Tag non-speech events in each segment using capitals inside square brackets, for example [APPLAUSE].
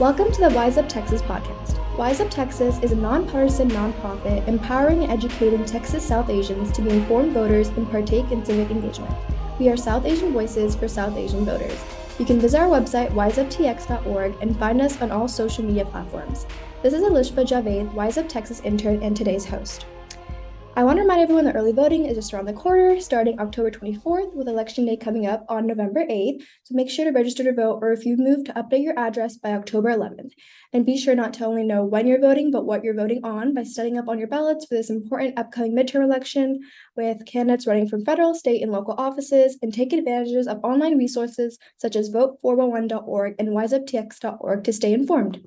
Welcome to the Wise Up Texas podcast. Wise Up Texas is a nonpartisan nonprofit empowering and educating Texas South Asians to be informed voters and partake in civic engagement. We are South Asian voices for South Asian voters. You can visit our website, wiseuptx.org, and find us on all social media platforms. This is Alishba Javed, Wise Up Texas intern, and today's host. I want to remind everyone that early voting is just around the corner, starting October 24th, with Election Day coming up on November 8th. So make sure to register to vote, or if you've moved, to update your address by October 11th. And be sure not to only know when you're voting, but what you're voting on by studying up on your ballots for this important upcoming midterm election with candidates running from federal, state, and local offices, and take advantages of online resources such as vote411.org and wiseuptx.org to stay informed.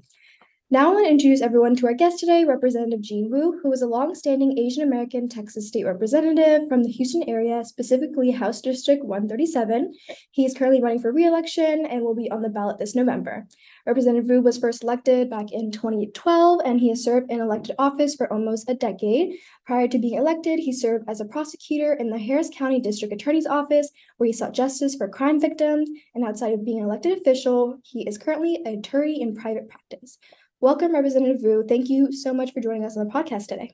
Now I want to introduce everyone to our guest today, Representative Gene Wu, who is a long-standing Asian American Texas state representative from the Houston area, specifically House District 137. He is currently running for re-election and will be on the ballot this November. Representative Wu was first elected back in 2012, and he has served in elected office for almost a decade. Prior to being elected, he served as a prosecutor in the Harris County District Attorney's Office, where he sought justice for crime victims. And outside of being an elected official, he is currently an attorney in private practice. Welcome, Representative Wu. Thank you so much for joining us on the podcast today.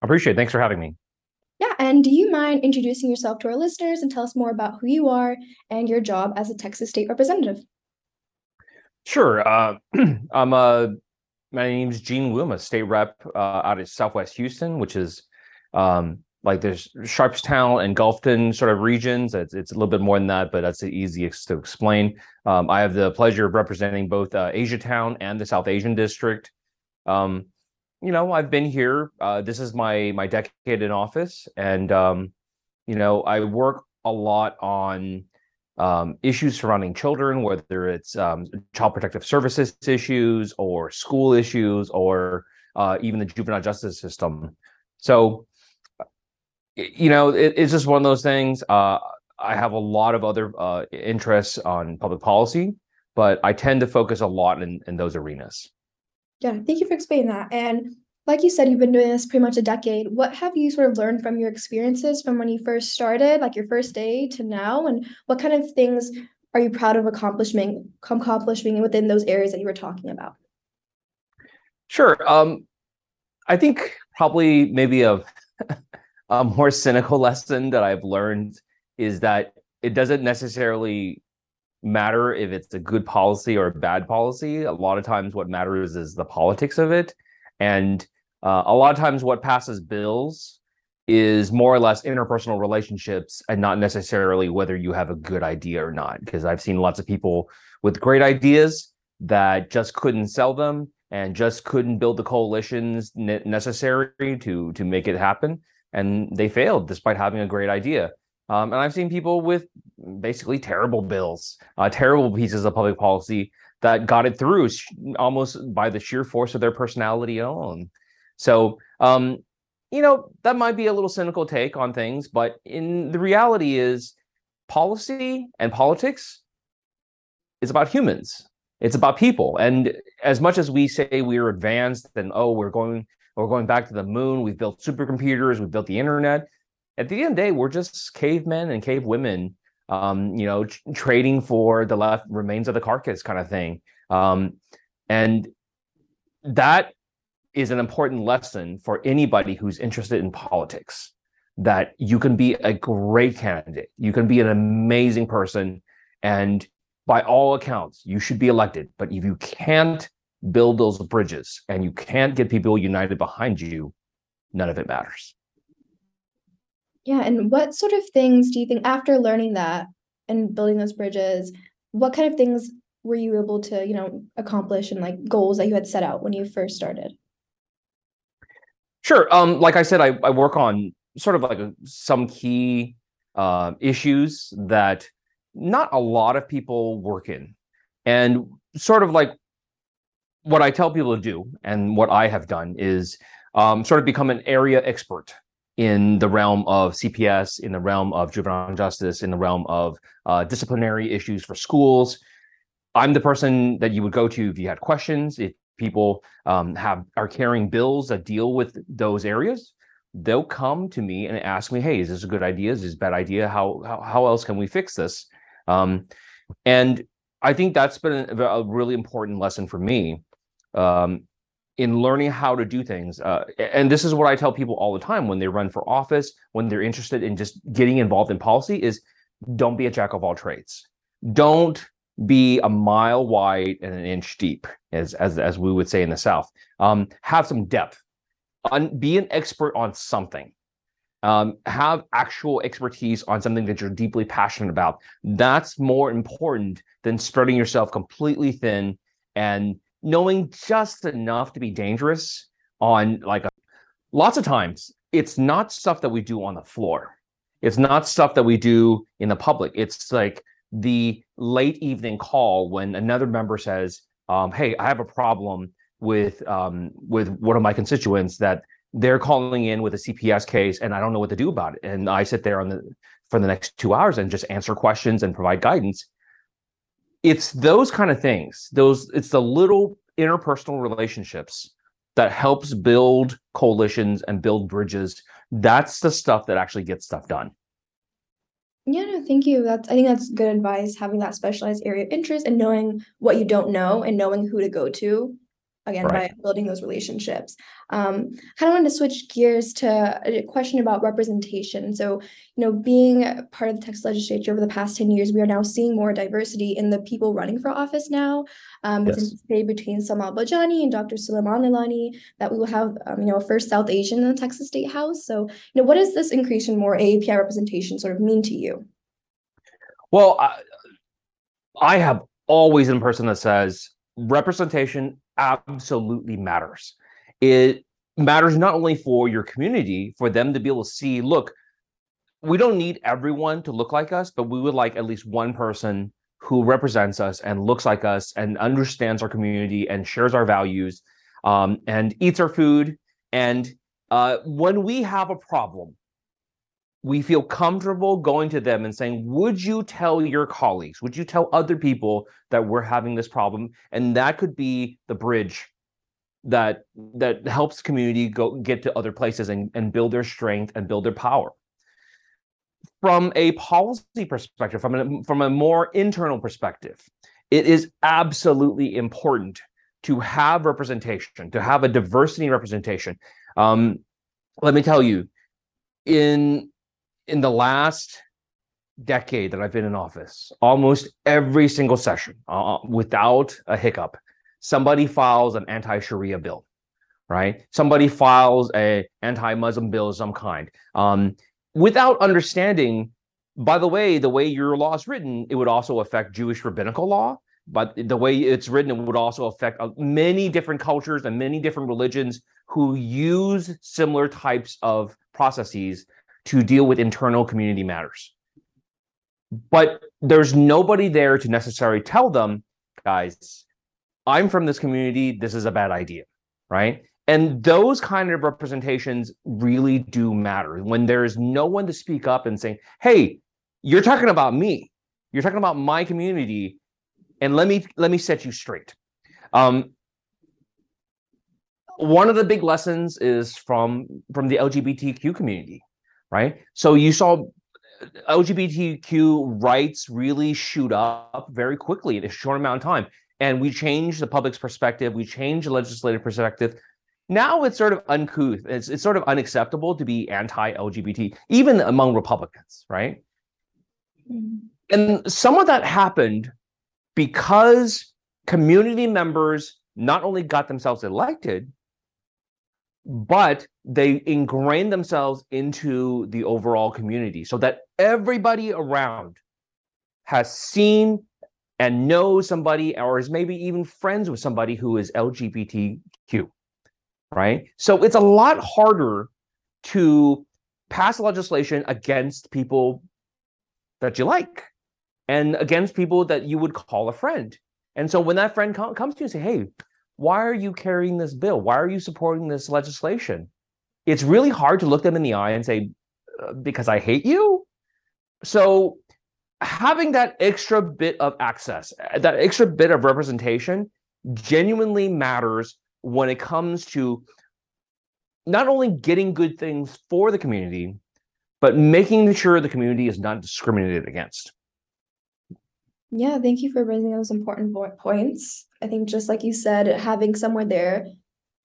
I appreciate it. Thanks for having me. Yeah, and do you mind introducing yourself to our listeners and tell us more about who you are and your job as a Texas state representative? Sure. Uh, [CLEARS THROAT] I'm a my name is Gene Wu. I'm a state rep uh, out of Southwest Houston, which is um, like there's Sharpstown and Gulfton sort of regions. It's, it's a little bit more than that, but that's the easiest to explain. Um, I have the pleasure of representing both uh, Asiatown and the South Asian District. Um, you know, I've been here. Uh, this is my my decade in office, and um, you know, I work a lot on um, issues surrounding children, whether it's um, child protective services issues or school issues or uh, even the juvenile justice system. So you know, it, it's just one of those things. Uh, I have a lot of other uh, interests on public policy, but I tend to focus a lot in, in those arenas. Yeah, thank you for explaining that. And like you said, you've been doing this pretty much a decade. What have you sort of learned from your experiences from when you first started, like your first day to now? And what kind of things are you proud of accomplishing accomplishing within those areas that you were talking about? Sure. Um, I think probably maybe a [LAUGHS] a more cynical [LAUGHS] lesson that I've learned is that it doesn't necessarily matter if it's a good policy or a bad policy. A lot of times, what matters is the politics of it. And uh, a lot of times, what passes bills is more or less interpersonal relationships and not necessarily whether you have a good idea or not. Because I've seen lots of people with great ideas that just couldn't sell them and just couldn't build the coalitions necessary to to make it happen and they failed despite having a great idea. Um, and I've seen people with basically terrible bills, uh, terrible pieces of public policy that got it through almost by the sheer force of their personality alone. So, um, you know, that might be a little cynical take on things, but in the reality is policy and politics is about humans. It's about people. And as much as we say we're advanced and oh, we're going we're going back to the moon. We've built supercomputers. We've built the internet. At the end of the day, we're just cavemen and cave women, um, you know, tr- trading for the left remains of the carcass kind of thing. Um, and that is an important lesson for anybody who's interested in politics that you can be a great candidate, you can be an amazing person, and by all accounts, you should be elected. But if you can't build those bridges and you can't get people united behind you, none of it matters. Yeah. And what sort of things do you think after learning that and building those bridges, what kind of things were you able to, you know, accomplish and like goals that you had set out when you first started? Sure. Um, like I said, I, I work on sort of like a, some key uh, issues that not a lot of people work in. And sort of like what I tell people to do and what I have done is um, sort of become an area expert in the realm of CPS, in the realm of juvenile justice, in the realm of uh, disciplinary issues for schools. I'm the person that you would go to if you had questions. If people um, have are carrying bills that deal with those areas, they'll come to me and ask me, "Hey, is this a good idea? Is this a bad idea? How how, how else can we fix this?" Um, and I think that's been a, a really important lesson for me um, in learning how to do things. Uh, and this is what I tell people all the time when they run for office, when they're interested in just getting involved in policy is don't be a jack of all trades. Don't be a mile wide and an inch deep, as as, as we would say in the South. Um, have some depth. Un- be an expert on something. Um, have actual expertise on something that you're deeply passionate about. That's more important than spreading yourself completely thin and knowing just enough to be dangerous on like a, lots of times it's not stuff that we do on the floor. It's not stuff that we do in the public. It's like the late evening call when another member says um, hey i have a problem with um, with one of my constituents that they're calling in with a cps case and i don't know what to do about it. And i sit there on the for the next two hours and just answer questions and provide guidance it's those kind of things those it's the little interpersonal relationships that helps build coalitions and build bridges. That's the stuff that actually gets stuff done. Yeah no thank you. That's i think that's good advice having that specialized area of interest and knowing what you don't know and knowing who to go to again right. by building those relationships. Um, I kind of wanted to switch gears to a question about representation. So, you know, being part of the Texas legislature over the past 10 years, we are now seeing more diversity in the people running for office now. Um, yes. Between Salman Bhojani and Dr. Suleman Lalani that we will have, um, you know, a first South Asian in the Texas State House. So, you know, what does this increase in more AAPI representation sort of mean to you? Well, I, I have always been a person that says representation absolutely matters. It matters not only for your community, for them to be able to see, look, we don't need everyone to look like us, but we would like at least one person who represents us and looks like us and understands our community and shares our values um, and eats our food. And uh, when we have a problem, we feel comfortable going to them and saying, Would you tell your colleagues? Would you tell other people that we're having this problem? And that could be the bridge that that helps community go get to other places and, and build their strength and build their power. From a policy perspective, from a, from a more internal perspective, it is absolutely important to have representation, to have a diversity representation. Um, let me tell you, in in the last decade that I've been in office, almost every single session, uh, without a hiccup, somebody files an anti-Sharia bill, right? Somebody files a anti-Muslim bill of some kind, um, without understanding. By the way, the way your law is written, it would also affect Jewish rabbinical law. But the way it's written, it would also affect uh, many different cultures and many different religions who use similar types of processes to deal with internal community matters. But there's nobody there to necessarily tell them, guys, I'm from this community, this is a bad idea, right? And those kind of representations really do matter when there's no one to speak up and say, hey, you're talking about me. You're talking about my community. And let me let me set you straight. Um, one of the big lessons is from from the LGBTQ community right? So you saw LGBTQ rights really shoot up very quickly in a short amount of time. And we changed the public's perspective, we changed the legislative perspective. Now it's sort of uncouth. It's, it's sort of unacceptable to be anti-LGBT, even among Republicans, right? Mm-hmm. And some of that happened because community members not only got themselves elected, but they ingrain themselves into the overall community so that everybody around has seen and knows somebody or is maybe even friends with somebody who is LGBTQ, right? So it's a lot harder to pass legislation against people that you like and against people that you would call a friend. And so when that friend com- comes to you and say, "Hey, why are you carrying this bill? Why are you supporting this legislation? It's really hard to look them in the eye and say, uh, because I hate you. So having that extra bit of access, that extra bit of representation genuinely matters when it comes to not only getting good things for the community, but making sure the community is not discriminated against. Yeah, thank you for raising those important points. I think just like you said, having somewhere there,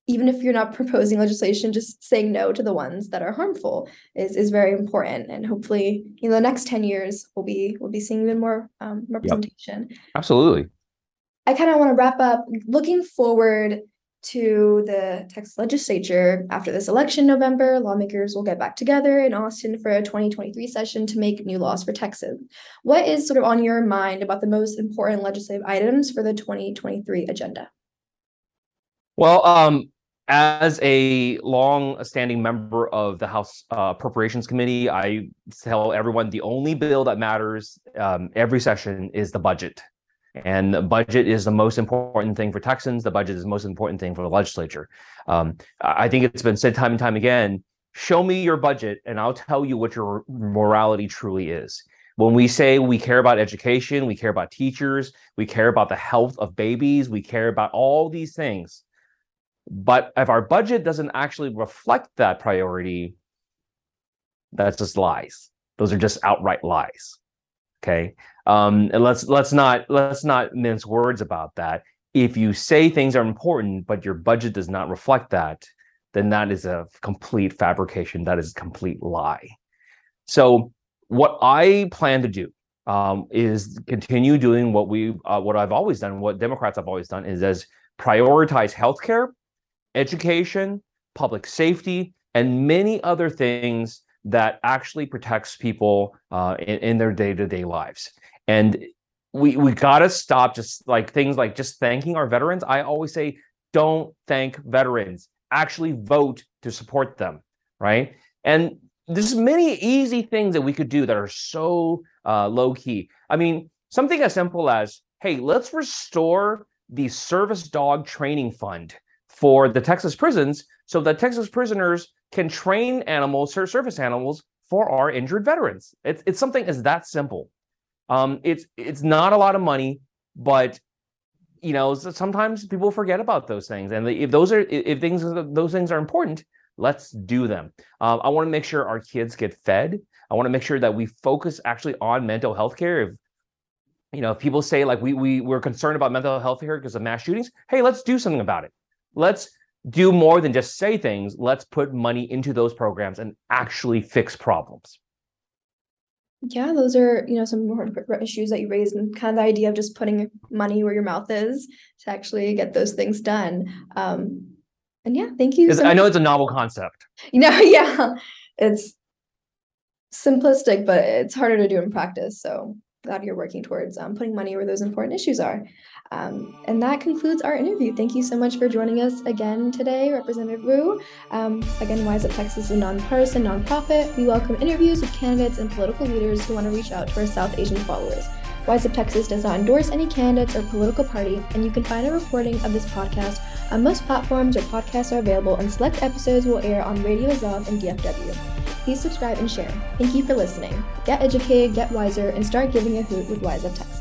even if you're not [LAUGHS] proposing legislation, just saying no to the ones that are harmful is is very important. And hopefully, you know, the next 10 years we'll be we'll be seeing even more um, representation. Yep. Absolutely. I kind of want to wrap up looking forward to the Texas legislature after this election November. Lawmakers will get back together in Austin for a 2023 session to make new laws for Texas. What is sort of on your mind about the most important legislative items for the 2023 agenda? Well, um, as a long-standing member of the House uh, Appropriations Committee, I tell everyone the only bill that matters um, every session is the budget. And the budget is the most important thing for Texans. The budget is the most important thing for the legislature. Um, I think it's been said time and time again show me your budget, and I'll tell you what your morality truly is. When we say we care about education, we care about teachers, we care about the health of babies, we care about all these things. But if our budget doesn't actually reflect that priority, that's just lies. Those are just outright lies. Okay. Um, let's let's not let's not mince words about that. If you say things are important, but your budget does not reflect that, then that is a complete fabrication. That is a complete lie. So what I plan to do um, is continue doing what we uh, what I've always done, what Democrats have always done, is as prioritize healthcare, education, public safety, and many other things that actually protects people uh, in, in their day-to-day lives. And we we gotta stop just like things like just thanking our veterans. I always say, don't thank veterans. Actually vote to support them, right? And there's many easy things that we could do that are so uh, low key. I mean, something as simple as, hey, let's restore the service dog training fund for the Texas prisons so that Texas prisoners can train animals, service animals for our injured veterans. It's, it's something as that simple. Um, it's it's not a lot of money, but you know sometimes people forget about those things, and if those are if things those things are important, let's do them. Um, I want to make sure our kids get fed. I want to make sure that we focus actually on mental health care. If you know, if people say like we we we're concerned about mental health care because of mass shootings, hey, let's do something about it. Let's do more than just say things. Let's put money into those programs and actually fix problems. Yeah, those are, you know, some important issues that you raised and kind of the idea of just putting money where your mouth is to actually get those things done. Um, and yeah, thank you. So I know it's a novel concept. You know, [LAUGHS] yeah, it's simplistic, but it's harder to do in practice. So glad you're working towards um, putting money where those important issues are. Um, and that concludes our interview. Thank you so much for joining us again today, Representative Wu. Um, again, Wise Up Texas is a nonpartisan nonprofit. We welcome interviews with candidates and political leaders who want to reach out to our South Asian followers. Wise Up Texas does not endorse any candidates or political party, and you can find a recording of this podcast on most platforms where podcasts are available, and select episodes will air on Radio Azov and DFW. Please subscribe and share. Thank you for listening. Get educated, get wiser, and start giving a hoot with Wise Up Texas.